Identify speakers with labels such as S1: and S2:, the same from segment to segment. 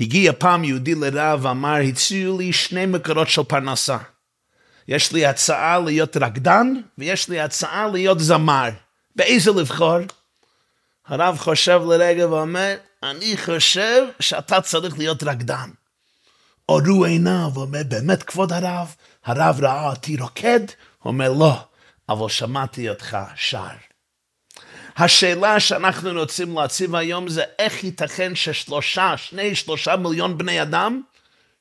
S1: הגיע פעם יהודי לרב ואמר, הציעו לי שני מקורות של פרנסה. יש לי הצעה להיות רקדן, ויש לי הצעה להיות זמר. באיזה לבחור? הרב חושב לרגע ואומר, אני חושב שאתה צריך להיות רקדן. אורו עיניו, ואומר, באמת כבוד הרב? הרב ראה אותי רוקד? אומר, לא, אבל שמעתי אותך שר. השאלה שאנחנו רוצים להציב היום זה איך ייתכן ששלושה, שני, שלושה מיליון בני אדם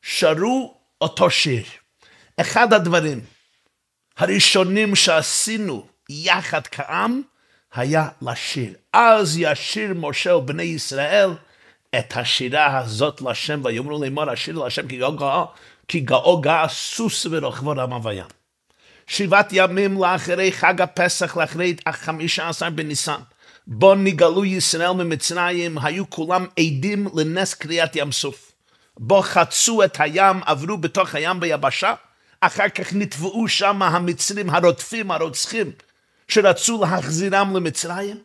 S1: שרו אותו שיר. אחד הדברים הראשונים שעשינו יחד כעם היה לשיר. אז ישיר משה ובני ישראל את השירה הזאת לשם, ויאמרו לאמור השיר לשם כי גאו כי גאו גאה סוס ורוכבו רמה וים. שבעת ימים לאחרי חג הפסח, לאחרי החמישה עשר בניסן, בו נגאלו ישראל ממצרים, היו כולם עדים לנס קריאת ים סוף. בו חצו את הים, עברו בתוך הים ביבשה, אחר כך נתבעו שם המצרים הרודפים, הרוצחים, שרצו להחזירם למצרים.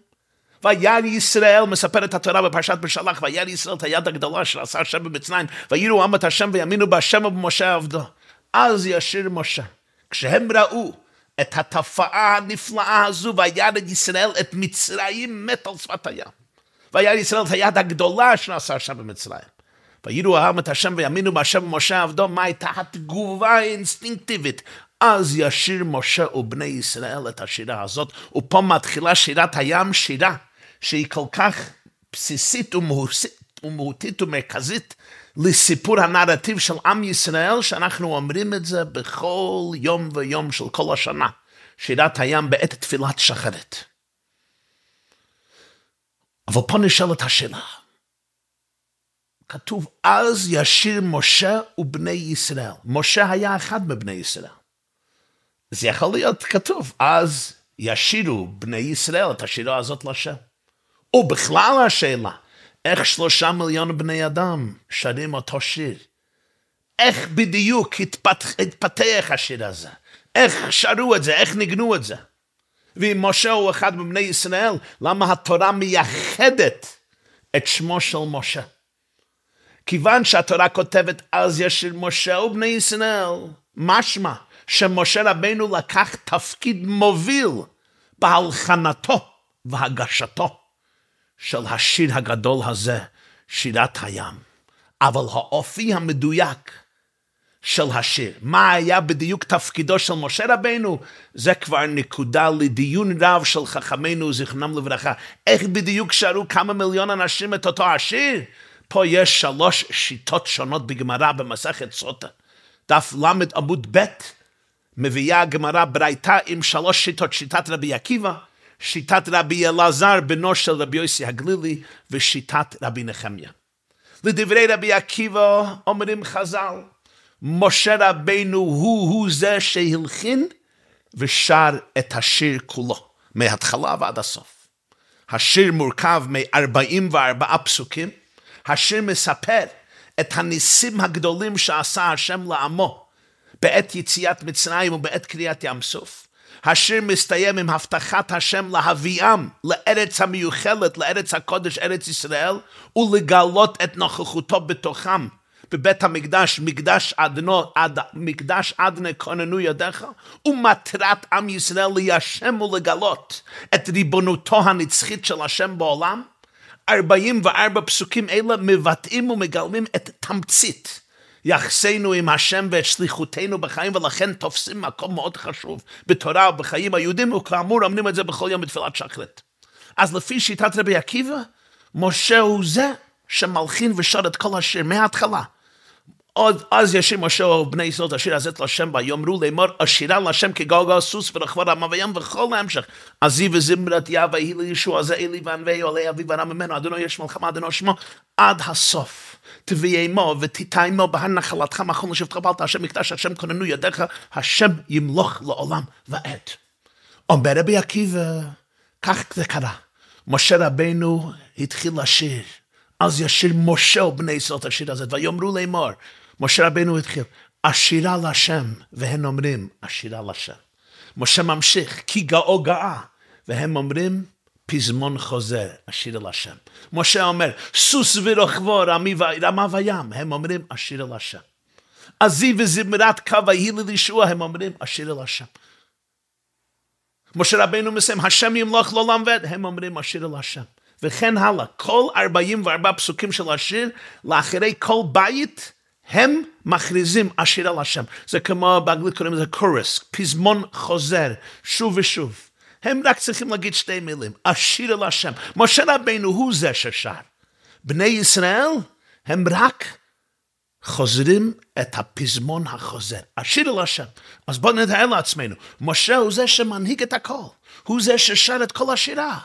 S1: וירא ישראל, מספרת התורה בפרשת בשלח, וירא ישראל את היד הגדולה שעשה השם במצרים, ויראו עם את השם ויאמינו בהשם ובמשה עבדו. אז ישיר משה. כשהם ראו את התופעה הנפלאה הזו, וירא ישראל את מצרים מת על שפת הים. וירא ישראל את היד הגדולה שנעשה השם במצרים. ויראו העם את השם ויאמינו בהשם ומשה עבדו, מה הייתה התגובה האינסטינקטיבית? אז ישיר משה ובני ישראל את השירה הזאת, ופה מתחילה שירת הים, שירה שהיא כל כך בסיסית ומהותית ומרכזית לסיפור הנרטיב של עם ישראל, שאנחנו אומרים את זה בכל יום ויום של כל השנה. שירת הים בעת תפילת שחרת. אבל פה נשאלת השאלה. כתוב, אז ישיר משה ובני ישראל. משה היה אחד מבני ישראל. זה יכול להיות כתוב, אז ישירו בני ישראל את השירה הזאת לשם. ובכלל השאלה, איך שלושה מיליון בני אדם שרים אותו שיר? איך בדיוק התפתח, התפתח השיר הזה? איך שרו את זה? איך ניגנו את זה? ואם משה הוא אחד מבני ישראל, למה התורה מייחדת את שמו של משה? כיוון שהתורה כותבת אז ישיר משה ובני ישראל, משמע שמשה רבנו לקח תפקיד מוביל בהלחנתו והגשתו של השיר הגדול הזה, שירת הים. אבל האופי המדויק של השיר, מה היה בדיוק תפקידו של משה רבנו, זה כבר נקודה לדיון רב של חכמינו, זיכרונם לברכה. איך בדיוק שרו כמה מיליון אנשים את אותו השיר? פה יש שלוש שיטות שונות בגמרא במסכת סוטה. דף ל עמוד ב' מביאה הגמרא ברייתא עם שלוש שיטות, שיטת רבי עקיבא, שיטת רבי אלעזר בנו של רבי יוסי הגלילי ושיטת רבי נחמיה. לדברי רבי עקיבא אומרים חז"ל, משה רבנו הוא הוא זה שהלחין ושר את השיר כולו, מההתחלה ועד הסוף. השיר מורכב מ-44 פסוקים, השיר מספר את הניסים הגדולים שעשה השם לעמו בעת יציאת מצרים ובעת קריאת ים סוף. השיר מסתיים עם הבטחת השם להביאם לארץ המיוחלת, לארץ הקודש, ארץ ישראל, ולגלות את נוכחותו בתוכם. בבית המקדש, מקדש אדנו, עד, מקדש אדנה כוננו ידיך, ומטרת עם ישראל ליישם ולגלות את ריבונותו הנצחית של השם בעולם, 44 פסוקים אלה מבטאים ומגלמים את תמצית יחסנו עם השם ואת שליחותנו בחיים, ולכן תופסים מקום מאוד חשוב בתורה ובחיים היהודים, וכאמור אומרים את זה בכל יום בתפילת שחרית. אז לפי שיטת רבי עקיבא, משה הוא זה שמלחין ושר את כל השיר מההתחלה. עוד אז ישיר משה ובני ישראל את השיר הזה להשם ויאמרו לאמור השירה להשם כגלגל סוס ורחבר עמה וים וכל ההמשך עזי וזמרת יה ויהי לישוע זה אלי וענבי עולי אבי ורם ממנו אדוני יש מלחמה אדוני שמו עד הסוף תביאמו ותתאמו בהר נחלתך מכון לשבתך בעלת השם מקדש השם כוננו ידיך השם ימלוך לעולם ועד. אומר רבי עקיבא כך זה קרה משה רבנו התחיל לשיר אז ישיר משה ובני ישראל את השיר הזה ויאמרו לאמור משה רבנו התחיל, השירה לשם, והם אומרים, השירה לשם. משה ממשיך, כי גאו גאה, והם אומרים, פזמון חוזר, השיר אל השם. משה אומר, סוס ורוכבו רמה וים, הם אומרים, השיר אל השם. עזי וזמרת קו ההיא לישוע, הם אומרים, השיר אל השם. משה רבינו מסיים, השם ימלוך לעולם ועד, הם אומרים, השיר אל השם. וכן הלאה, כל 44 פסוקים של השיר, לאחרי כל בית, הם מכריזים השיר על השם. זה כמו באנגלית קוראים לזה קורס, פזמון חוזר, שוב ושוב. הם רק צריכים להגיד שתי מילים, השיר על השם. משה רבינו הוא זה ששר. בני ישראל הם רק חוזרים את הפזמון החוזר, השיר על השם. אז בואו נתאר לעצמנו, משה הוא זה שמנהיג את הכל, הוא זה ששר את כל השירה.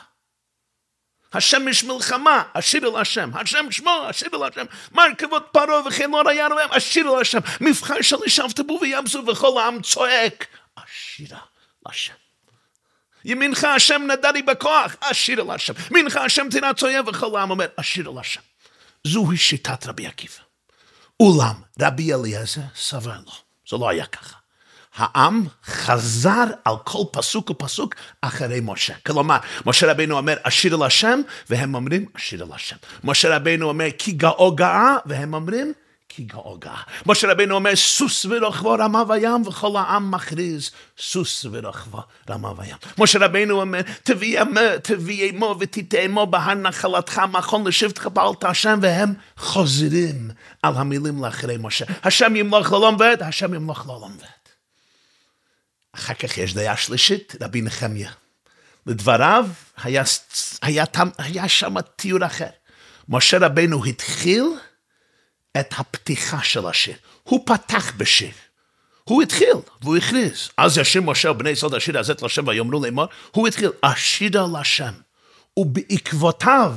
S1: השם יש מלחמה, השיר אל השם, השם שמו, השיר אל השם, מרכבות פרעה וכנור הירם, השיר אל השם, מבחר של ישבת בו וימסו וכל העם צועק, השירה לשם. ימינך השם נדרי בכוח, השיר אל השם. מינך השם תירץ אויב וכל העם אומר, השיר אל השם. זוהי שיטת רבי עקיבא. אולם רבי אליעזר סבר לו, זה לא היה ככה. העם חזר על כל פסוק ופסוק אחרי משה. כלומר, משה רבינו אומר, אשיר אל השם, והם אומרים, אשיר אל השם. משה רבינו אומר, כי גאו גאה, והם אומרים, כי גאו גאה. משה רבינו אומר, סוס ורוכבו רמה וים, וכל העם מכריז, סוס ורוכבו רמה וים. משה רבינו אומר, תביא אמו ותיתה אמו בהר נחלתך, מכון לשבתך פעלת השם, והם חוזרים על המילים לאחרי משה. השם ימלוך לעולם ועד, השם ימלוך לעולם ועד. אחר כך יש דעה שלישית, רבי נחמיה. לדבריו, היה, היה, היה, היה שם תיאור אחר. משה רבנו התחיל את הפתיחה של השיר. הוא פתח בשיר. הוא התחיל, והוא הכריז. אז ישיר משה ובני ישראל השיר הזה לשם ויאמרו לאמור, הוא התחיל, השירה לשם. ובעקבותיו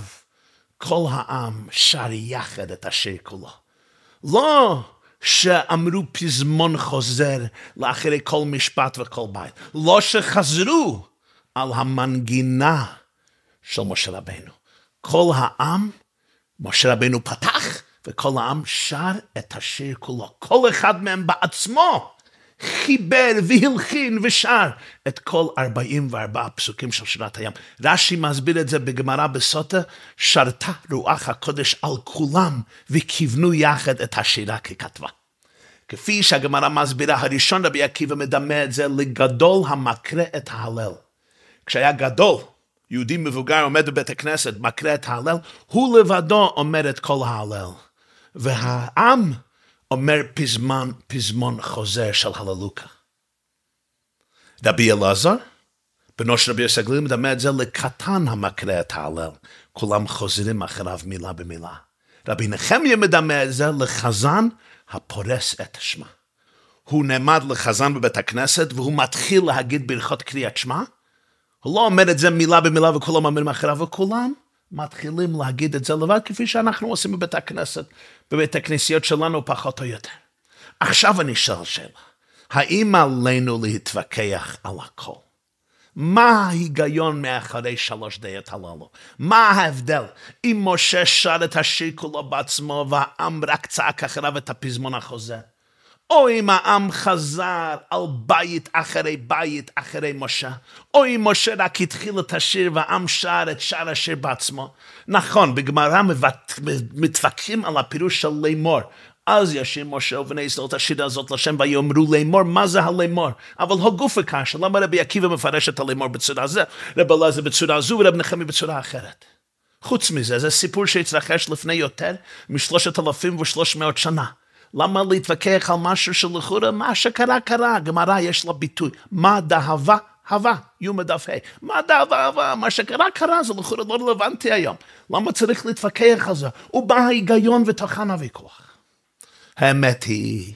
S1: כל העם שר יחד את השיר כולו. לא שאמרו פזמון חוזר לאחרי כל משפט וכל בית. לא שחזרו על המנגינה של משה רבנו. כל העם, משה רבנו פתח, וכל העם שר את השיר כולו. כל אחד מהם בעצמו חיבר והלחין ושר את כל 44 הפסוקים של שירת הים. רש"י מסביר את זה בגמרא בסוטה, שרתה רוח הקודש על כולם וכיוונו יחד את השירה ככתבה. כפי שהגמרא מסבירה, הראשון רבי עקיבא מדמה את זה לגדול המקרה את ההלל. כשהיה גדול, יהודי מבוגר עומד בבית הכנסת, מקרא את ההלל, הוא לבדו אומר את כל ההלל. והעם אומר פזמון, פזמון חוזר של הללוקה. רבי אלעזר, בנו של רבי יוסי הגליל, מדמה את זה לקטן המקרא את ההלל. כולם חוזרים אחריו מילה במילה. רבי נחמיה מדמה את זה לחזן הפורס את שמע. הוא נעמד לחזן בבית הכנסת והוא מתחיל להגיד ברכות קריאת שמע. הוא לא אומר את זה מילה במילה וכולם אומרים אחריו, וכולם מתחילים להגיד את זה לבד כפי שאנחנו עושים בבית הכנסת, בבית הכנסיות שלנו פחות או יותר. עכשיו אני שואל שאלה, האם עלינו להתווכח על הכל? מה ההיגיון מאחורי שלוש דעות הללו? מה ההבדל אם משה שר את השיר כולו בעצמו והעם רק צעק אחריו את הפזמון החוזר? או אם העם חזר על בית אחרי בית אחרי משה, או אם משה רק התחיל את השיר והעם שר את שר השיר בעצמו. נכון, בגמרא מתווכחים על הפירוש של לימור. אז ישיר משה ובני ישראל את השירה הזאת לשם ויאמרו לאמור, מה זה הלאמור? אבל הגוף הקשה, למה רבי עקיבא מפרש את הלאמור בצורה זה, רבי אלעזר בצורה זו ורבי נחמי בצורה אחרת. חוץ מזה, זה סיפור שהתרחש לפני יותר משלושת אלפים ושלוש מאות שנה. למה להתווכח על משהו שלכאורה, מה שקרה קרה, גמרא יש לה ביטוי, מה דהבה הווה, יום דף ה', מה דהבה הווה, מה שקרה קרה, זה לכאורה לא רלוונטי היום. למה צריך להתווכח על זה? ובא ההיגיון וטחן הוויכוח. האמת היא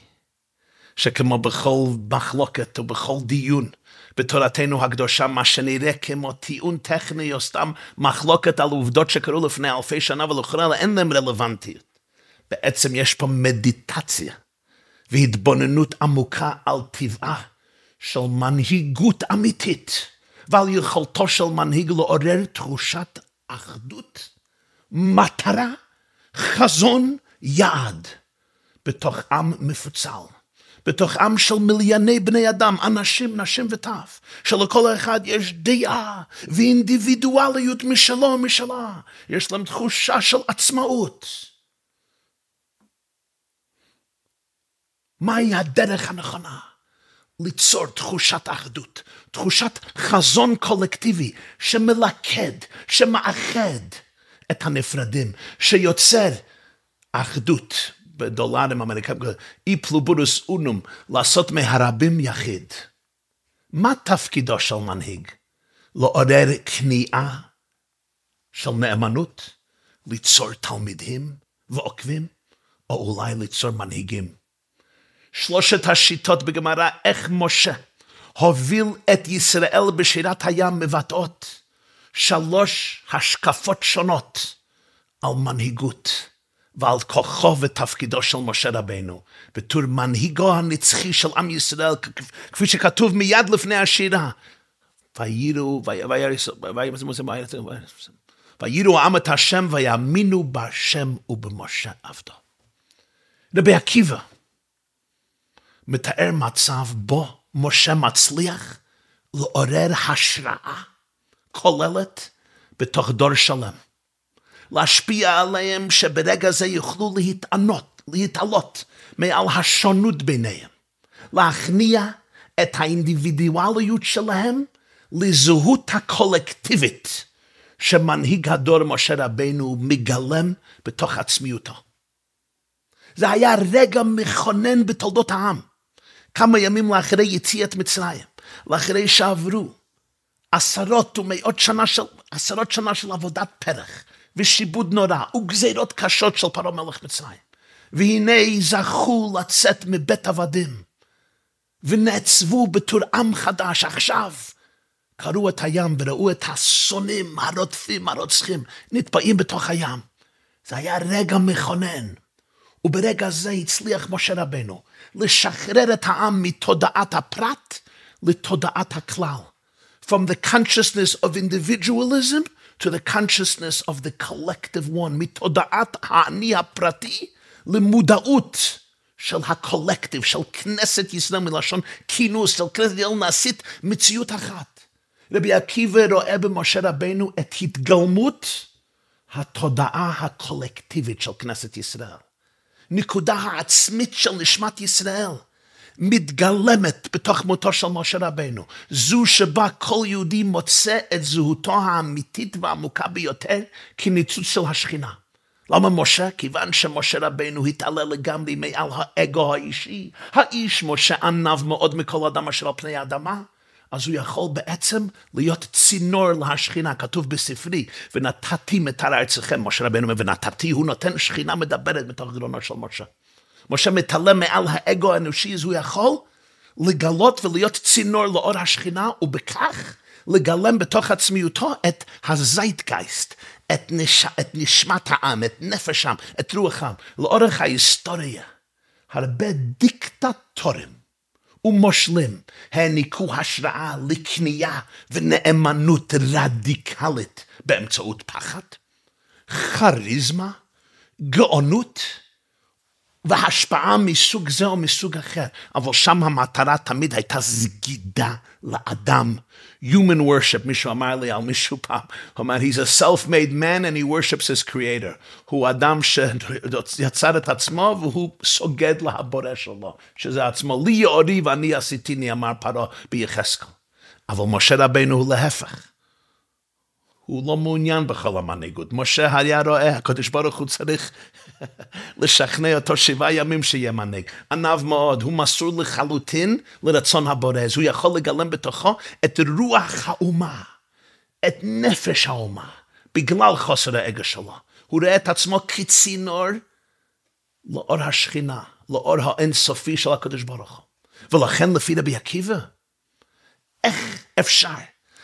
S1: שכמו בכל מחלוקת ובכל דיון בתורתנו הקדושה, מה שנראה כמו טיעון טכני או סתם מחלוקת על עובדות שקרו לפני אלפי שנה ולכאורה אין להם רלוונטיות. בעצם יש פה מדיטציה והתבוננות עמוקה על טבעה של מנהיגות אמיתית ועל יכולתו של מנהיג לעורר תחושת אחדות, מטרה, חזון, יעד. בתוך עם מפוצל, בתוך עם של מיליוני בני אדם, אנשים, נשים וטף, שלכל אחד יש דעה ואינדיבידואליות משלו משלה, יש להם תחושה של עצמאות. מהי הדרך הנכונה? ליצור תחושת אחדות, תחושת חזון קולקטיבי שמלכד, שמאחד את הנפרדים, שיוצר אחדות בדולרים אמריקאים, אי פלובורוס אונום, לעשות מהרבים יחיד. מה תפקידו של מנהיג? לעורר כניעה של נאמנות? ליצור תלמידים ועוקבים? או אולי ליצור מנהיגים? שלושת השיטות בגמרא, איך משה הוביל את ישראל בשירת הים מבטאות שלוש השקפות שונות על מנהיגות. ועל כוחו ותפקידו של משה רבנו, בתור מנהיגו הנצחי של עם ישראל, כפי שכתוב מיד לפני השירה. ויראו, ויראו עם את השם ויאמינו בהשם ובמשה עבדו. רבי עקיבא מתאר מצב בו משה מצליח לעורר השראה כוללת בתוך דור שלם. להשפיע עליהם שברגע זה יוכלו להתענות, להתעלות מעל השונות ביניהם, להכניע את האינדיבידואליות שלהם לזהות הקולקטיבית שמנהיג הדור משה רבנו מגלם בתוך עצמיותו. זה היה רגע מכונן בתולדות העם. כמה ימים לאחרי יציאת מצרים, לאחרי שעברו עשרות ומאות שנה של, עשרות שנה של עבודת פרח, ושיבוד נורא, וגזירות קשות של פרעה מלך מצרים. והנה זכו לצאת מבית עבדים, ונעצבו בתור עם חדש עכשיו. קראו את הים וראו את השונאים, הרודפים, הרוצחים, נטבעים בתוך הים. זה היה רגע מכונן. וברגע זה הצליח משה רבנו לשחרר את העם מתודעת הפרט לתודעת הכלל. From the consciousness of individualism to the consciousness of the collective one, מתודעת האני הפרטי למודעות של הקולקטיב, של כנסת ישראל מלשון כינוס, של כנסת ישראל נעשית מציאות אחת. רבי עקיבא רואה במשה רבנו את התגלמות התודעה הקולקטיבית של כנסת ישראל. נקודה העצמית של נשמת ישראל. מתגלמת בתוך מותו של משה רבנו, זו שבה כל יהודי מוצא את זהותו האמיתית והעמוקה ביותר כניצוץ של השכינה. למה משה? כיוון שמשה רבנו התעלה לגמרי מעל האגו האישי. האיש משה ענב מאוד מכל אדם אשר על פני האדמה. אז הוא יכול בעצם להיות צינור להשכינה, כתוב בספרי, ונתתי מטר ארצכם, משה רבנו אומר, ונתתי, הוא נותן שכינה מדברת בתוך גרונו של משה. משה מתעלה מעל האגו האנושי, אז הוא יכול לגלות ולהיות צינור לאור השכינה, ובכך לגלם בתוך עצמיותו את הזייטגייסט, את, נש... את נשמת העם, את נפש העם, את רוח העם. לאורך ההיסטוריה, הרבה דיקטטורים ומושלים העניקו השראה לקנייה ונאמנות רדיקלית באמצעות פחד, כריזמה, גאונות, והשפעה מסוג זה או מסוג אחר, אבל שם המטרה תמיד הייתה סגידה לאדם. Human worship, מישהו אמר לי על מישהו פעם, הוא אמר, he's a self-made man and he worships his creator. הוא אדם שיצר את עצמו והוא סוגד להבורא שלו, שזה עצמו. לי יאורי ואני עשיתיני, אמר פרעה ביחזקאל. אבל משה רבנו הוא להפך. הוא לא מעוניין בכל המנהיגות. משה היה רואה, הקדוש ברוך הוא צריך לשכנע אותו שבעה ימים שיהיה מנהיג. ענב מאוד, הוא מסור לחלוטין לרצון הבורא, אז הוא יכול לגלם בתוכו את רוח האומה, את נפש האומה, בגלל חוסר האגו שלו. הוא רואה את עצמו כצינור לאור השכינה, לאור האינסופי של הקדוש ברוך הוא. ולכן לפי רבי עקיבא, איך אפשר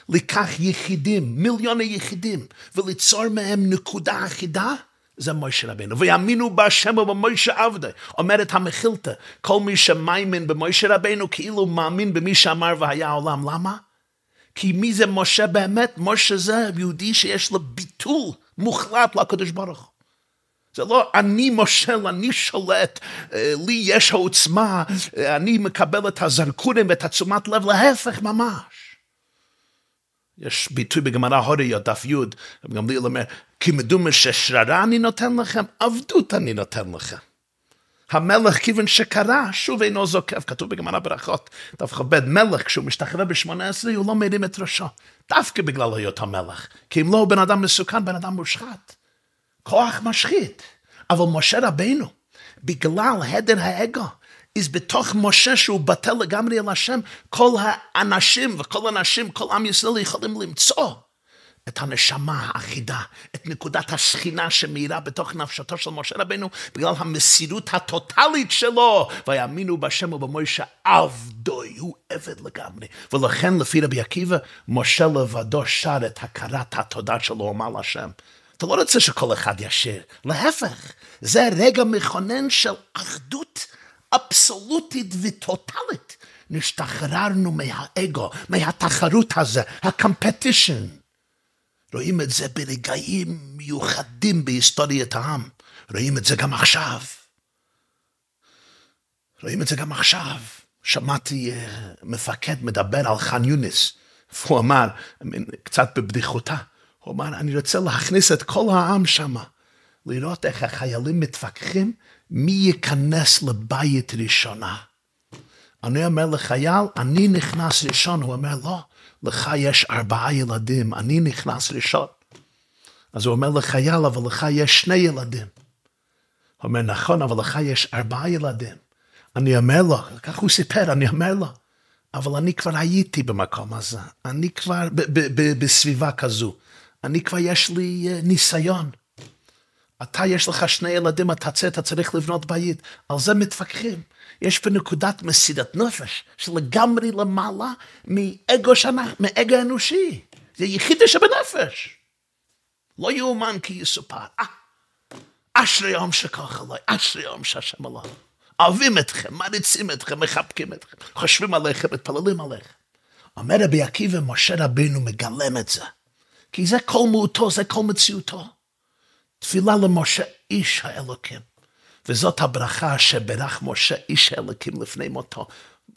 S1: לקח יחידים, מיליוני יחידים, וליצור מהם נקודה אחידה, זה מוישה רבנו. ויאמינו בהשם ובמוישה עבדי. אומרת המחילתא, כל מי שמאמין במוישה רבנו, כאילו מאמין במי שאמר והיה העולם. למה? כי מי זה משה באמת? משה זה יהודי שיש לו ביטול מוחלט לקדוש ברוך הוא. זה לא אני מושל, אני שולט, אה, לי יש העוצמה, אה, אני מקבל את הזרקורים ואת התשומת לב, להפך ממש. יש ביטוי בגמרא הוריה, דף י', רב גמליאל אומר, כי מדומה ששררה אני נותן לכם, עבדות אני נותן לכם. המלך כיוון שקרא, שוב אינו זוקף, כתוב בגמרא ברכות, דף כ"ב, מלך כשהוא משתחרר ב-18 הוא לא מרים את ראשו, דווקא בגלל היות המלך, כי אם לא הוא בן אדם מסוכן, בן אדם מושחת. כוח משחית. אבל משה רבנו, בגלל הדר האגו, is בתוך משה שהוא בטל לגמרי על השם, כל האנשים וכל האנשים, כל עם ישראל יכולים למצוא את הנשמה האחידה, את נקודת השכינה שמאירה בתוך נפשתו של משה רבנו, בגלל המסירות הטוטלית שלו, ויאמינו בשם ובמוישה עבדוי, הוא עבד לגמרי. ולכן לפי רבי עקיבא, משה לבדו שר את הכרת התודה שלו, אומר לשם. אתה לא רוצה שכל אחד ישיר, להפך, זה רגע מכונן של אחדות אבסולוטית וטוטלית. נשתחררנו מהאגו, מהתחרות הזה, הקמפטישן. רואים את זה ברגעים מיוחדים בהיסטוריית העם. רואים את זה גם עכשיו. רואים את זה גם עכשיו. שמעתי uh, מפקד מדבר על ח'אן יונס, והוא אמר, קצת בבדיחותה, הוא אמר, אני רוצה להכניס את כל העם שם, לראות איך החיילים מתווכחים מי ייכנס לבית ראשונה. אני אומר לחייל, אני נכנס ראשון, הוא אומר, לא, לך יש ארבעה ילדים, אני נכנס ראשון. אז הוא אומר לחייל, אבל לך יש שני ילדים. הוא אומר, נכון, אבל לך יש ארבעה ילדים. אני אומר לו, כך הוא סיפר, אני אומר לו, אבל אני כבר הייתי במקום הזה, אני כבר בסביבה כזו. אני כבר יש לי uh, ניסיון. אתה יש לך שני ילדים, אתה צריך, אתה צריך לבנות בית. על זה מתווכחים. יש פה נקודת מסירת נפש שלגמרי למעלה מאגו, שנה, מאגו אנושי. זה יחידי שבנפש. לא יאומן כי יסופר. אה, אשרי יום שכוח עליי, אשרי יום שהשם עליי. אוהבים אתכם, מריצים אתכם, מחבקים אתכם, חושבים עליכם, מתפללים עליכם. אומר רבי עקיבא, משה רבינו מגלם את זה. כי זה כל מהותו, זה כל מציאותו. תפילה למשה איש האלוקים. וזאת הברכה שברך משה איש האלוקים לפני מותו.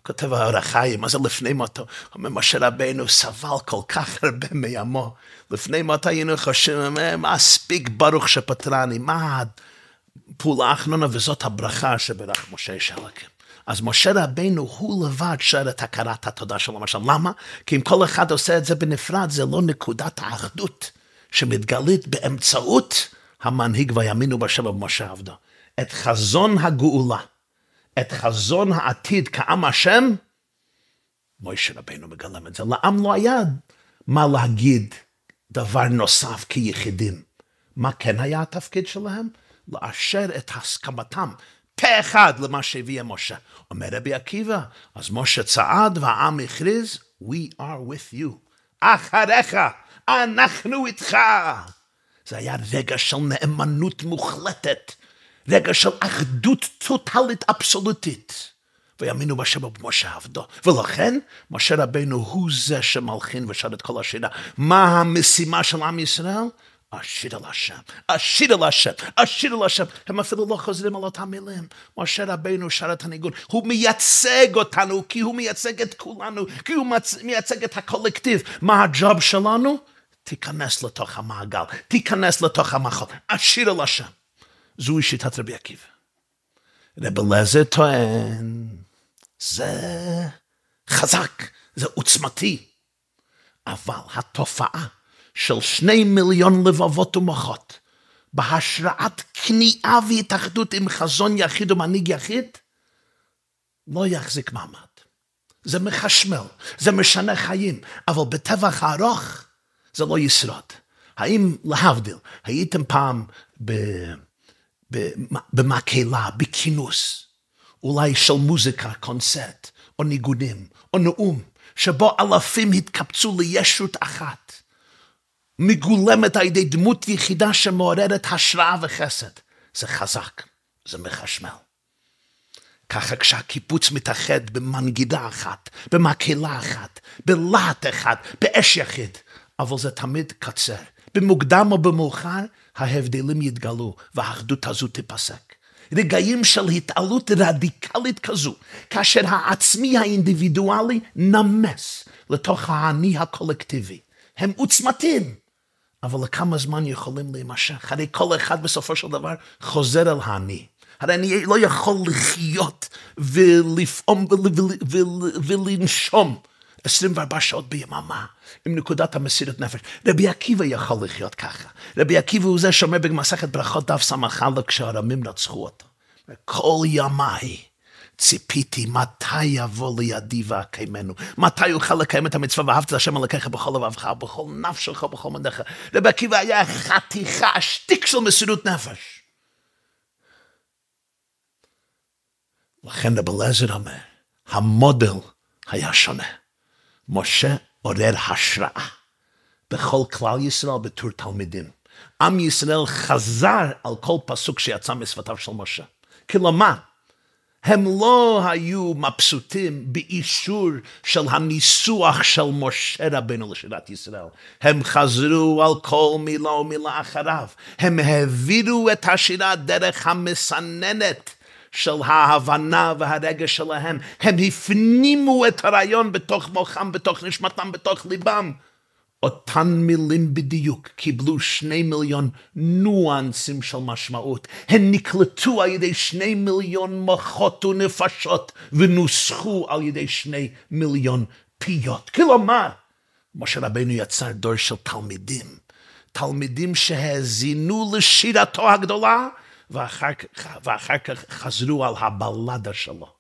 S1: כותב האור החיים, מה זה לפני מותו? אומר משה רבינו סבל כל כך הרבה מימו. לפני מותו היינו חושבים, מה ספיק ברוך שפטרני, מה הפעולה האחרונה, וזאת הברכה שברך משה איש האלוקים. אז משה רבינו הוא לבד שר את הכרת התודה שלו למשל. למה? כי אם כל אחד עושה את זה בנפרד, זה לא נקודת האחדות שמתגלית באמצעות המנהיג ויאמינו בשם ובמשה עבדו. את חזון הגאולה, את חזון העתיד כעם השם, משה רבינו מגלם את זה. לעם לא היה מה להגיד דבר נוסף כיחידים. מה כן היה התפקיד שלהם? לאשר את הסכמתם פה אחד למה שהביא משה. אומר רבי עקיבא, אז משה צעד והעם הכריז, We are with you. אחריך, אנחנו איתך. זה היה רגע של נאמנות מוחלטת, רגע של אחדות טוטלית אבסולוטית. ויאמינו בשם ובמשה עבדו. ולכן, משה רבנו הוא זה שמלחין ושר את כל השירה. מה המשימה של עם ישראל? אשיר אל השם, אשיר אל השם, אשיר אל השם. הם אפילו לא חוזרים על אותם מילים. משה רבינו שר את הניגון. הוא מייצג אותנו, כי הוא מייצג את כולנו, כי הוא מייצג את הקולקטיב. מה הג'וב שלנו? תיכנס לתוך המעגל, תיכנס לתוך המחול. אשיר אל השם. זוהי שיטת רבי עקיבא. רבי אליעזר טוען, זה חזק, זה עוצמתי. אבל התופעה של שני מיליון לבבות ומוחות, בהשראת כניעה והתאחדות עם חזון יחיד ומנהיג יחיד, לא יחזיק מעמד. זה מחשמל, זה משנה חיים, אבל בטווח הארוך זה לא ישרוד. האם, להבדיל, הייתם פעם במקהלה, בכינוס, אולי של מוזיקה, קונצרט, או ניגונים, או נאום, שבו אלפים התקבצו לישות אחת, מגולמת על ידי דמות יחידה שמעוררת השראה וחסד. זה חזק, זה מחשמל. ככה כשהקיבוץ מתאחד במנגידה אחת, במקהלה אחת, בלהט אחד, באש יחיד, אבל זה תמיד קצר. במוקדם או במאוחר, ההבדלים יתגלו והאחדות הזו תיפסק. רגעים של התעלות רדיקלית כזו, כאשר העצמי האינדיבידואלי נמס לתוך האני הקולקטיבי. הם עוצמתיים, אבל לכמה זמן יכולים להימשך? הרי כל אחד בסופו של דבר חוזר אל האני. הרי אני לא יכול לחיות ולפעום ולנשום 24 שעות ביממה עם נקודת המסירת נפש. רבי עקיבא יכול לחיות ככה. רבי עקיבא הוא זה שאומר במסכת ברכות דף ס"א כשהרמים רצחו אותו. כל ימיי ציפיתי מתי יבוא לידי ואקיימנו, מתי יוכל לקיים את המצווה ואהבת את השם אלוקיך בכל לבבך, בכל נפשך, בכל מדיך. רבי עקיבא היה חתיכה, שטיק של מסירות נפש. לכן רבי אליעזר אומר, המודל היה שונה. משה עורר השראה בכל כלל ישראל בתור תלמידים. עם ישראל חזר על כל פסוק שיצא משפתיו של משה. כלומר, הם לא היו מבסוטים באישור של הניסוח של משה רבנו לשירת ישראל. הם חזרו על כל מילה ומילה אחריו. הם העבירו את השירה דרך המסננת של ההבנה והרגש שלהם. הם הפנימו את הרעיון בתוך מוחם, בתוך נשמתם, בתוך ליבם. אותן מילים בדיוק קיבלו שני מיליון ניואנסים של משמעות. הן נקלטו על ידי שני מיליון מוחות ונפשות ונוסחו על ידי שני מיליון פיות. כלומר, משה רבנו יצר דור של תלמידים. תלמידים שהאזינו לשירתו הגדולה ואחר, ואחר כך חזרו על הבלדה שלו.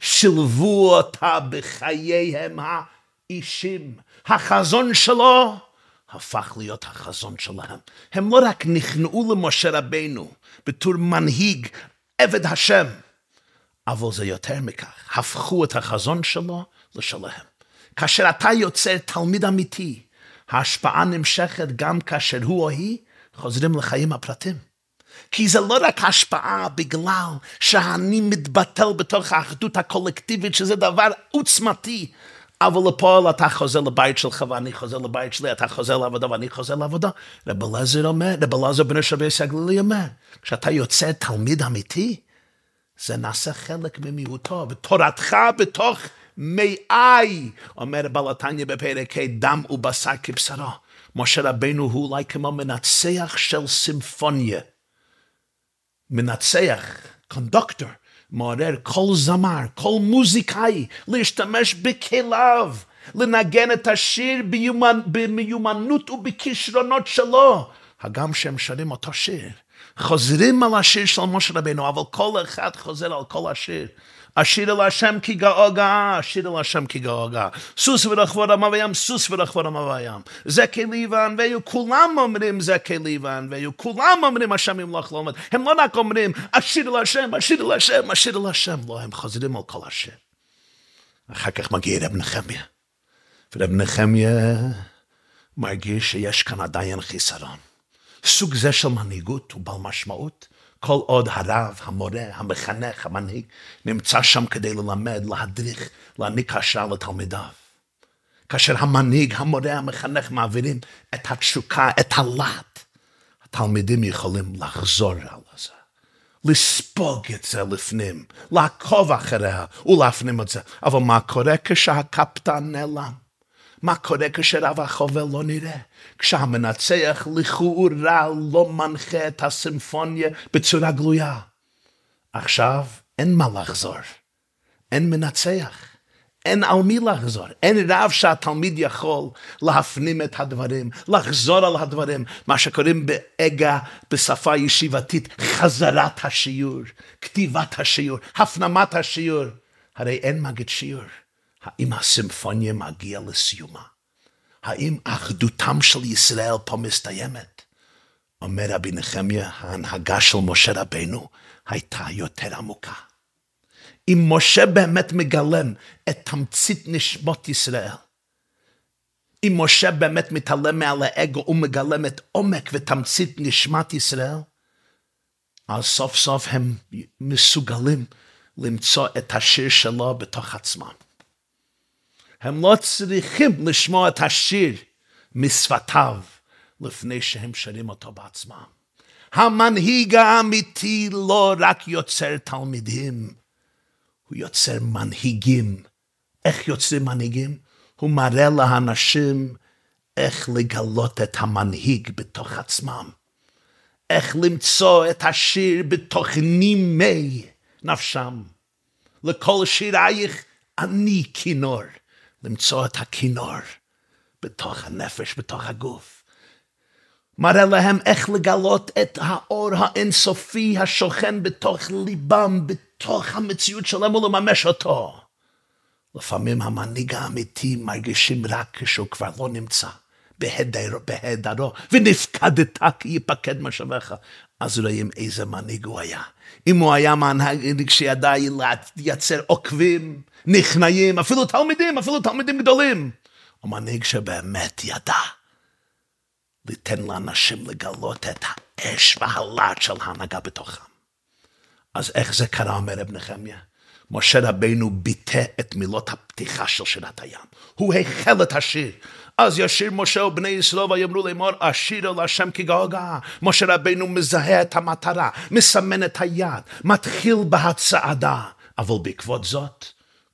S1: שילבו אותה בחייהם האישים. החזון שלו הפך להיות החזון שלהם. הם לא רק נכנעו למשה רבנו בתור מנהיג, עבד השם, אבל זה יותר מכך, הפכו את החזון שלו לשלהם. כאשר אתה יוצא תלמיד אמיתי, ההשפעה נמשכת גם כאשר הוא או היא חוזרים לחיים הפרטים. כי זה לא רק השפעה בגלל שאני מתבטל בתוך האחדות הקולקטיבית, שזה דבר עוצמתי, אבל לפועל אתה חוזר לבית שלך ואני חוזר לבית שלי, אתה חוזר לעבודה ואני חוזר לעבודה. רב אלעזר אומר, רב אלעזר בן השבי סגלילי אומר, כשאתה יוצא תלמיד אמיתי, זה נעשה חלק ממיעוטו, ותורתך בתוך מאי, אומר בעל התניא בפרק ה' דם ובשר כבשרו. משה רבנו הוא אולי כמו מנצח של סימפוניה. מנצח, קונדוקטור, מעורר כל זמר, כל מוזיקאי, להשתמש בכליו, לנגן את השיר ביומנ... במיומנות ובכישרונות שלו, הגם שהם שרים אותו שיר. חוזרים על השיר של משה רבינו, אבל כל אחד חוזר על כל השיר. השיר אל השם כי גאו גאה, השיר אל השם כי גאו גאה. סוס ורחבור עמה וים, סוס ורחבור עמה וים. זה כליבן, והיו כולם אומרים זה כליבן, והיו כולם אומרים השם ימלוך לא עומד. הם לא רק אומרים, השיר אל השם, השיר אל השם, השיר אל השם. לא, הם חוזרים על כל השם. אחר כך מגיע רב נחמיה. ורב נחמיה מרגיש שיש כאן עדיין חיסרון. סוג זה של מנהיגות הוא בעל משמעות. כל עוד הרב, המורה, המחנך, המנהיג, נמצא שם כדי ללמד, להדריך, להעניק השראה לתלמידיו. כאשר המנהיג, המורה, המחנך מעבירים את התשוקה, את הלהט, התלמידים יכולים לחזור על זה, לספוג את זה לפנים, לעקוב אחריה ולהפנים את זה. אבל מה קורה כשהקפטן נעלם? מה קורה כשרב החובל לא נראה? כשהמנצח לכאורה לא מנחה את הסימפוניה בצורה גלויה. עכשיו אין מה לחזור, אין מנצח, אין על מי לחזור, אין רב שהתלמיד יכול להפנים את הדברים, לחזור על הדברים, מה שקוראים באגה, בשפה ישיבתית, חזרת השיעור, כתיבת השיעור, הפנמת השיעור. הרי אין מגד שיעור. האם הסימפוניה מגיעה לסיומה? האם אחדותם של ישראל פה מסתיימת? אומר רבי נחמיה, ההנהגה של משה רבנו הייתה יותר עמוקה. אם משה באמת מגלם את תמצית נשמות ישראל, אם משה באמת מתעלם מעל האגו ומגלם את עומק ותמצית נשמת ישראל, אז סוף סוף הם מסוגלים למצוא את השיר שלו בתוך עצמם. הם לא צריכים לשמוע את השיר משפתיו לפני שהם שרים אותו בעצמם. המנהיג האמיתי לא רק יוצר תלמידים, הוא יוצר מנהיגים. איך יוצרים מנהיגים? הוא מראה לאנשים איך לגלות את המנהיג בתוך עצמם. איך למצוא את השיר בתוך נימי נפשם. לכל שירייך אני כינור. למצוא את הכינור בתוך הנפש, בתוך הגוף. מראה להם איך לגלות את האור האינסופי השוכן בתוך ליבם, בתוך המציאות שלהם ולממש אותו. לפעמים המנהיג האמיתי מרגישים רק כשהוא כבר לא נמצא. בהדר, בהדרו, ונפקדת כי יפקד משאביך. אז רואים איזה מנהיג הוא היה. אם הוא היה מנהיג שידע לייצר עוקבים, נכנעים, אפילו תלמידים, אפילו תלמידים גדולים. הוא מנהיג שבאמת ידע ליתן לאנשים לגלות את האש והלהט של ההנהגה בתוכם. אז איך זה קרה, אומר רב נחמיה? משה רבינו ביטא את מילות הפתיחה של שירת הים. הוא החל את השיר. אז ישיר משה ובני ישראל ויאמרו לאמור אשירו להשם כגעגעה. משה רבינו מזהה את המטרה, מסמן את היד, מתחיל בהצעדה. אבל בעקבות זאת,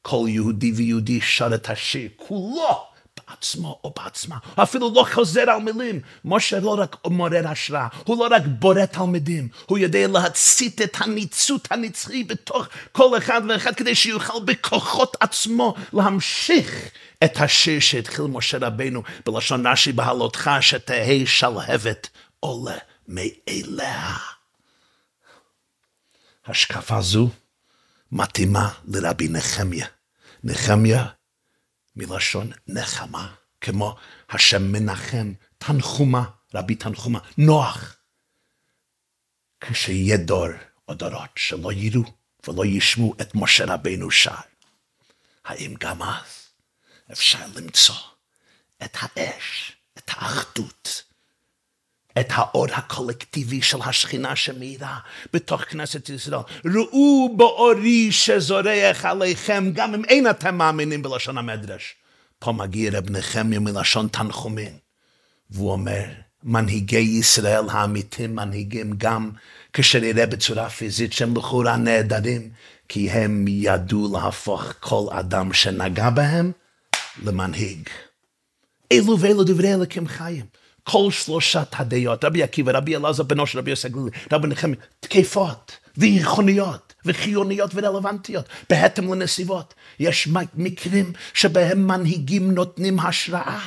S1: כל יהודי ויהודי שר את השיר, כולו בעצמו או בעצמה, אפילו לא חוזר על מילים. משה לא רק מעורר השראה, הוא לא רק בורא תלמידים, הוא יודע להצית את הניצות הנצחי בתוך כל אחד ואחד כדי שיוכל בכוחות עצמו להמשיך את השיר שהתחיל משה רבנו בלשון רש"י בהעלותך שתהא שלהבת עולה מאליה. השקפה זו מתאימה לרבי נחמיה. נחמיה מלשון נחמה, כמו השם מנחם, תנחומה, רבי תנחומה, נוח. כשיהיה דור או דורות שלא יראו ולא ישמעו את משה רבינו שר, האם גם אז אפשר למצוא את האש, את האחדות, את האור הקולקטיבי של השכינה שמאירה בתוך כנסת ישראל. ראו באורי שזורח עליכם, גם אם אין אתם מאמינים בלשון המדרש. פה מגיע רב נחמיה מלשון תנחומין, והוא אומר, מנהיגי ישראל האמיתים מנהיגים גם כשנראה בצורה פיזית שהם לכאורה נהדרים, כי הם ידעו להפוך כל אדם שנגע בהם למנהיג. אלו ואלו דברי אלוקים חיים. כל שלושת הדעות, רבי עקיבא, רבי אלעזר בנו של רבי יוסי גלילי, רבי נחמיה, תקפות ויכוניות וחיוניות ורלוונטיות, בהתאם לנסיבות. יש מקרים שבהם מנהיגים נותנים השראה.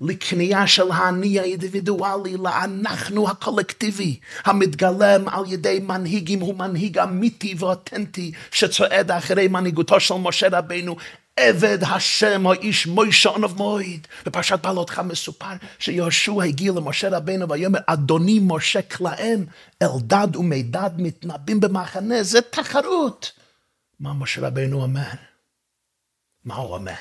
S1: לקנייה של האני האינדיבידואלי לאנחנו הקולקטיבי, המתגלם על ידי מנהיגים הוא מנהיג אמיתי ואותנטי שצועד אחרי מנהיגותו של משה רבינו עבד השם, האיש מוישה עונב מועד. בפרשת בעלותך מסופר שיהושע הגיע למשה רבינו ויאמר, אדוני משה כלאם, אלדד ומידד מתנבאים במחנה, זה תחרות. מה משה רבינו אומר? מה הוא אומר?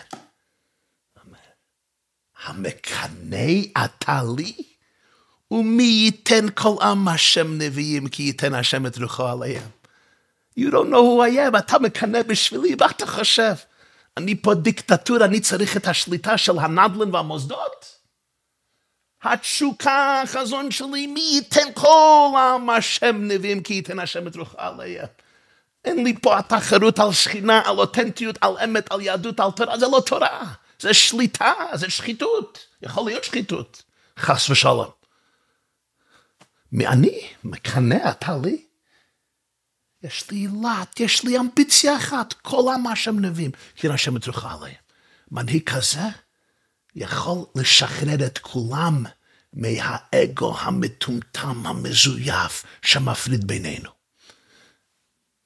S1: המקנא אתה לי? ומי ייתן כל עם השם נביאים כי ייתן השם את רוחו עליהם. You don't know who I am, אתה מקנא בשבילי, מה אתה חושב? אני פה דיקטטורה, אני צריך את השליטה של הנדל"ן והמוסדות? התשוקה, החזון שלי, מי ייתן כל עם השם נביאים כי ייתן השם את רוחו עליהם. אין לי פה התחרות על שכינה, על אותנטיות, על אמת, על יהדות, על תורה, זה לא תורה. זה שליטה, זה שחיתות. יכול להיות שחיתות, חס ושלום. מאני מקנא אתה לי? יש לי אילת, יש לי אמביציה אחת, כל עם השם נביאים, כי השם יתרוחה עליהם. מנהיג כזה יכול לשחרר את כולם מהאגו המטומטם, המזויף, שמפריד בינינו.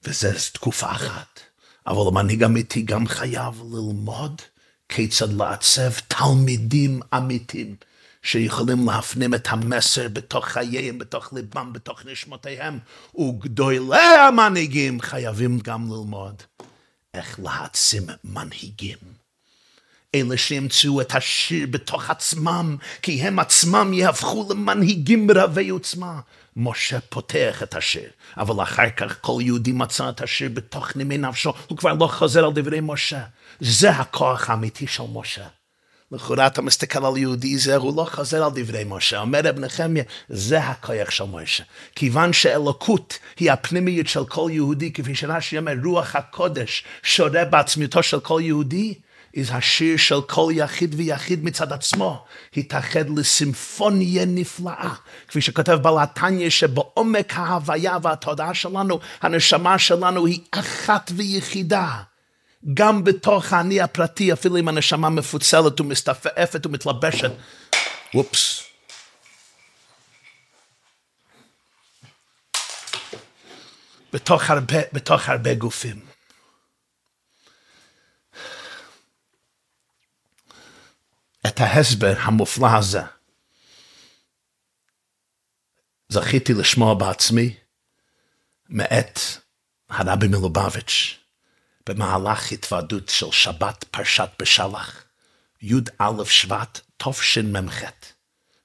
S1: וזו תקופה אחת. אבל המנהיג אמיתי גם חייב ללמוד כיצד לעצב תלמידים אמיתיים שיכולים להפנים את המסר בתוך חייהם, בתוך ליבם, בתוך נשמותיהם, וגדולי המנהיגים חייבים גם ללמוד איך להעצים מנהיגים. אלה שימצאו את השיר בתוך עצמם, כי הם עצמם יהפכו למנהיגים רבי עוצמה. משה פותח את השיר, אבל אחר כך כל יהודי מצא את השיר בתוך נימי נפשו, הוא כבר לא חוזר על דברי משה. זה הכוח האמיתי של משה. לכאורה אתה מסתכל על יהודי זה, הוא לא חוזר על דברי משה. אומר רב נחמיה, זה הכוח של משה. כיוון שאלוקות היא הפנימיות של כל יהודי, כפי שרש"י אומר, רוח הקודש שורה בעצמיותו של כל יהודי, is השיר של כל יחיד ויחיד מצד עצמו, התאחד לסימפוניה נפלאה, כפי שכותב בלתניה שבעומק ההוויה והתודעה שלנו, הנשמה שלנו היא אחת ויחידה. גם בתוך האני הפרטי, אפילו אם הנשמה מפוצלת ומסתעפת ומתלבשת. וופס. בתוך הרבה, בתוך הרבה גופים. את ההסבר המופלא הזה זכיתי לשמוע בעצמי מאת הרבי מלובביץ'. במהלך התוועדות של שבת פרשת בשלח, י"א שבט תשמ"ח,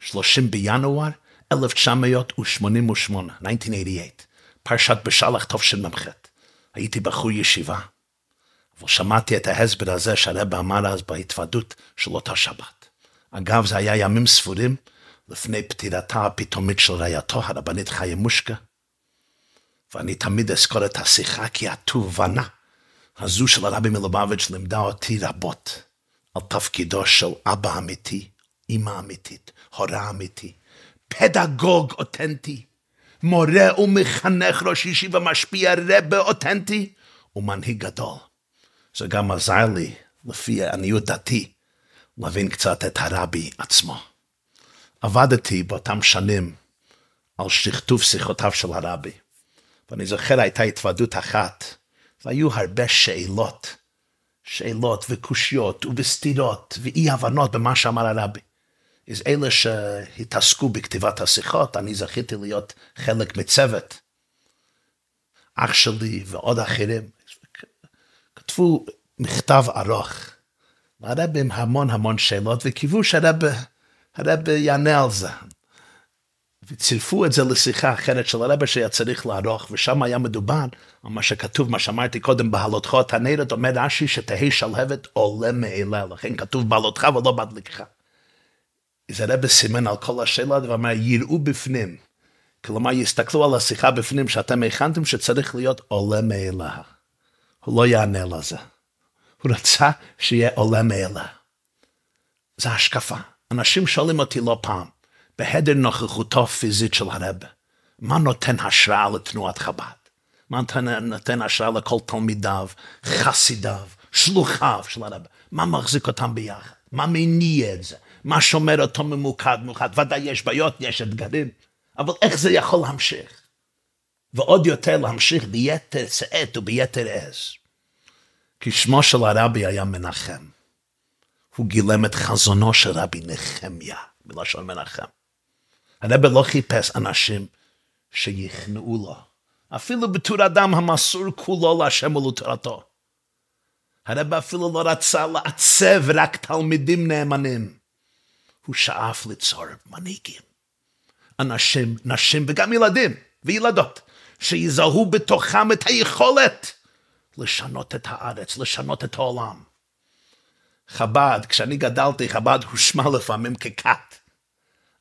S1: 30 בינואר 1988, 1988, פרשת בשלח תשמ"ח. הייתי בחור ישיבה, אבל שמעתי את ההסבר הזה שהרבא אמר אז בהתוועדות של אותה שבת. אגב, זה היה ימים ספורים לפני פטירתה הפתאומית של רעייתו, הרבנית חיה מושקה, ואני תמיד אזכור את השיחה כי התובנה הזו של הרבי מלובביץ' לימדה אותי רבות על תפקידו של אבא אמיתי, אמא אמיתית, הורה אמיתי, פדגוג אותנטי, מורה ומחנך ראש ישיבה משפיע רבה אותנטי ומנהיג גדול. זה גם עזר לי, לפי עניות דתי, להבין קצת את הרבי עצמו. עבדתי באותם שנים על שכתוב שיחותיו של הרבי, ואני זוכר הייתה התוועדות אחת, והיו הרבה שאלות, שאלות וקושיות וסתירות ואי הבנות במה שאמר הרבי. אז אלה שהתעסקו בכתיבת השיחות, אני זכיתי להיות חלק מצוות. אח שלי ועוד אחרים כתבו מכתב ארוך, והרבי עם המון המון שאלות, וקיוו שהרבי יענה על זה. וצירפו את זה לשיחה אחרת של הרבה שהיה צריך לערוך, ושם היה מדובר על מה שכתוב, מה שאמרתי קודם, בהלותך הנרת, אומר רש"י שתהא שלהבת עולה מאלה, לכן כתוב בהלותך ולא בהדלקך. אז הרבה סימן על כל השאלות ואמר, יראו בפנים. כלומר, יסתכלו על השיחה בפנים שאתם הכנתם שצריך להיות עולה מאלה. הוא לא יענה לזה. הוא רצה שיהיה עולה מאלה. זו השקפה. אנשים שואלים אותי לא פעם, בהדר נוכחותו פיזית של הרבה. מה נותן השראה לתנועת חב"ד? מה נותן השראה לכל תלמידיו, חסידיו, שלוחיו של הרבה? מה מחזיק אותם ביחד? מה מניע את זה? מה שומר אותו ממוקד ממוקד? ודאי יש בעיות, יש אתגרים, אבל איך זה יכול להמשיך? ועוד יותר להמשיך ביתר שאת וביתר עז. כי שמו של הרבי היה מנחם. הוא גילם את חזונו של רבי נחמיה, מלשון מנחם. הרב לא חיפש אנשים שיכנעו לו, אפילו בתור אדם המסור כולו להשם ולתורתו. הרב אפילו לא רצה לעצב רק תלמידים נאמנים. הוא שאף ליצור מנהיגים. אנשים, נשים וגם ילדים וילדות שיזהו בתוכם את היכולת לשנות את הארץ, לשנות את העולם. חב"ד, כשאני גדלתי, חב"ד הושמע לפעמים ככת.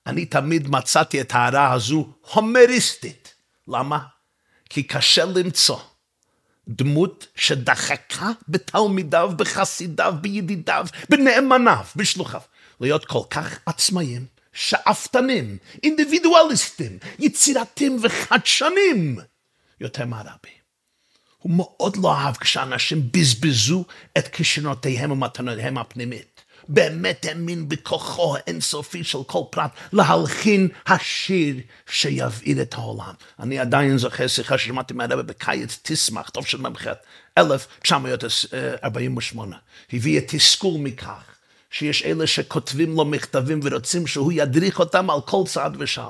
S1: אני תמיד מצאתי את ההערה הזו הומריסטית. למה? כי קשה למצוא דמות שדחקה בתלמידיו, בחסידיו, בידידיו, בנאמניו, בשלוחיו. להיות כל כך עצמאיים, שאפתנים, אינדיבידואליסטים, יצירתיים וחדשנים, יותר מהרבי. הוא מאוד לא אהב כשאנשים בזבזו את כישרונותיהם ומתנותיהם הפנימית. באמת האמין בכוחו האינסופי של כל פרט להלחין השיר שיבעיר את העולם. אני עדיין זוכר שיחה ששמעתי מהרבא בקיץ תשמח, טוב של מ"ח, 1948. הביא תסכול מכך שיש אלה שכותבים לו מכתבים ורוצים שהוא ידריך אותם על כל צעד ושעל.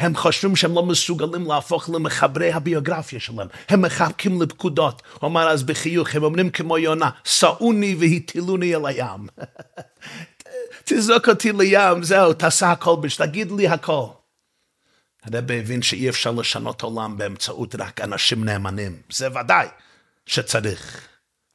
S1: הם חושבים שהם לא מסוגלים להפוך למחברי הביוגרפיה שלהם. הם מחבקים לפקודות. הוא אמר אז בחיוך, הם אומרים כמו יונה, שאוני והטילוני אל הים. תזרוק אותי לים, זהו, תעשה הכל, תגיד לי הכל. הרב הבין שאי אפשר לשנות עולם באמצעות רק אנשים נאמנים. זה ודאי שצריך.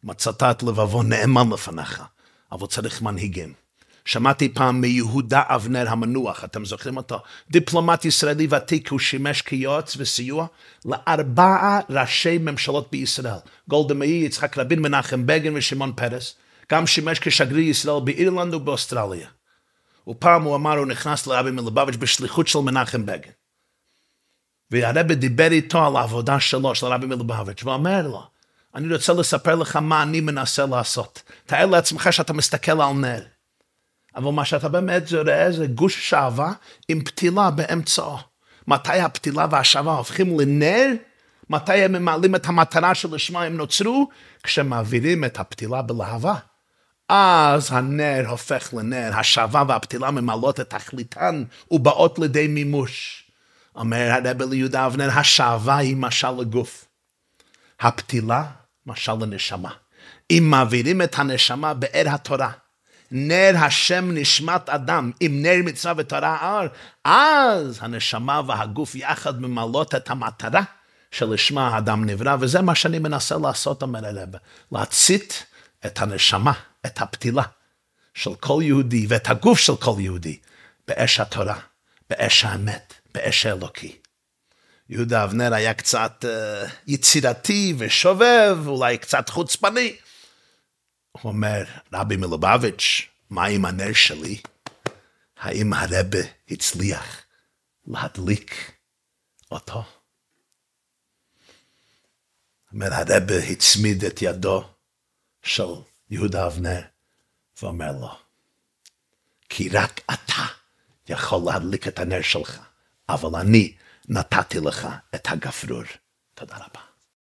S1: מצאת את לבבו נאמן לפניך, אבל צריך מנהיגים. שמעתי פעם מיהודה אבנר המנוח, אתם זוכרים אותו? דיפלומט ישראלי ותיק, הוא שימש כיועץ וסיוע לארבעה ראשי ממשלות בישראל. גולדה מאיר, יצחק רבין, מנחם בגין ושמעון פרס. גם שימש כשגריר ישראל באירלנד ובאוסטרליה. ופעם הוא אמר, הוא נכנס לרבי מלובביץ' בשליחות של מנחם בגין. והרבי דיבר איתו על העבודה שלו, של הרבי מלובביץ', ואומר לו, אני רוצה לספר לך מה אני מנסה לעשות. תאר לעצמך שאתה מסתכל על נר. אבל מה שאתה באמת רואה זה גוש שעווה עם פתילה באמצעו. מתי הפתילה והשעווה הופכים לנר? מתי הם ממלאים את המטרה שלשמה הם נוצרו? כשמעבירים את הפתילה בלהבה. אז הנר הופך לנר, השעווה והפתילה ממלאות את תכליתן ובאות לידי מימוש. אומר הרב ליהודה אבנר, השעווה היא משל לגוף. הפתילה, משל לנשמה. אם מעבירים את הנשמה באר התורה, נר השם נשמת אדם, אם נר מצווה ותורה אר, אז הנשמה והגוף יחד ממלאות את המטרה שלשמה האדם נברא, וזה מה שאני מנסה לעשות, אומר הרב, להצית את הנשמה, את הפתילה של כל יהודי ואת הגוף של כל יהודי באש התורה, באש האמת, באש האלוקי. יהודה אבנר היה קצת uh, יצירתי ושובב, אולי קצת חוצפני. הוא אומר, רבי מלובביץ', מה עם הנר שלי? האם הרבה הצליח להדליק אותו? אומר, הרבה הצמיד את ידו של יהודה אבנר ואומר לו, כי רק אתה יכול להדליק את הנר שלך, אבל אני נתתי לך את הגפרור. תודה רבה.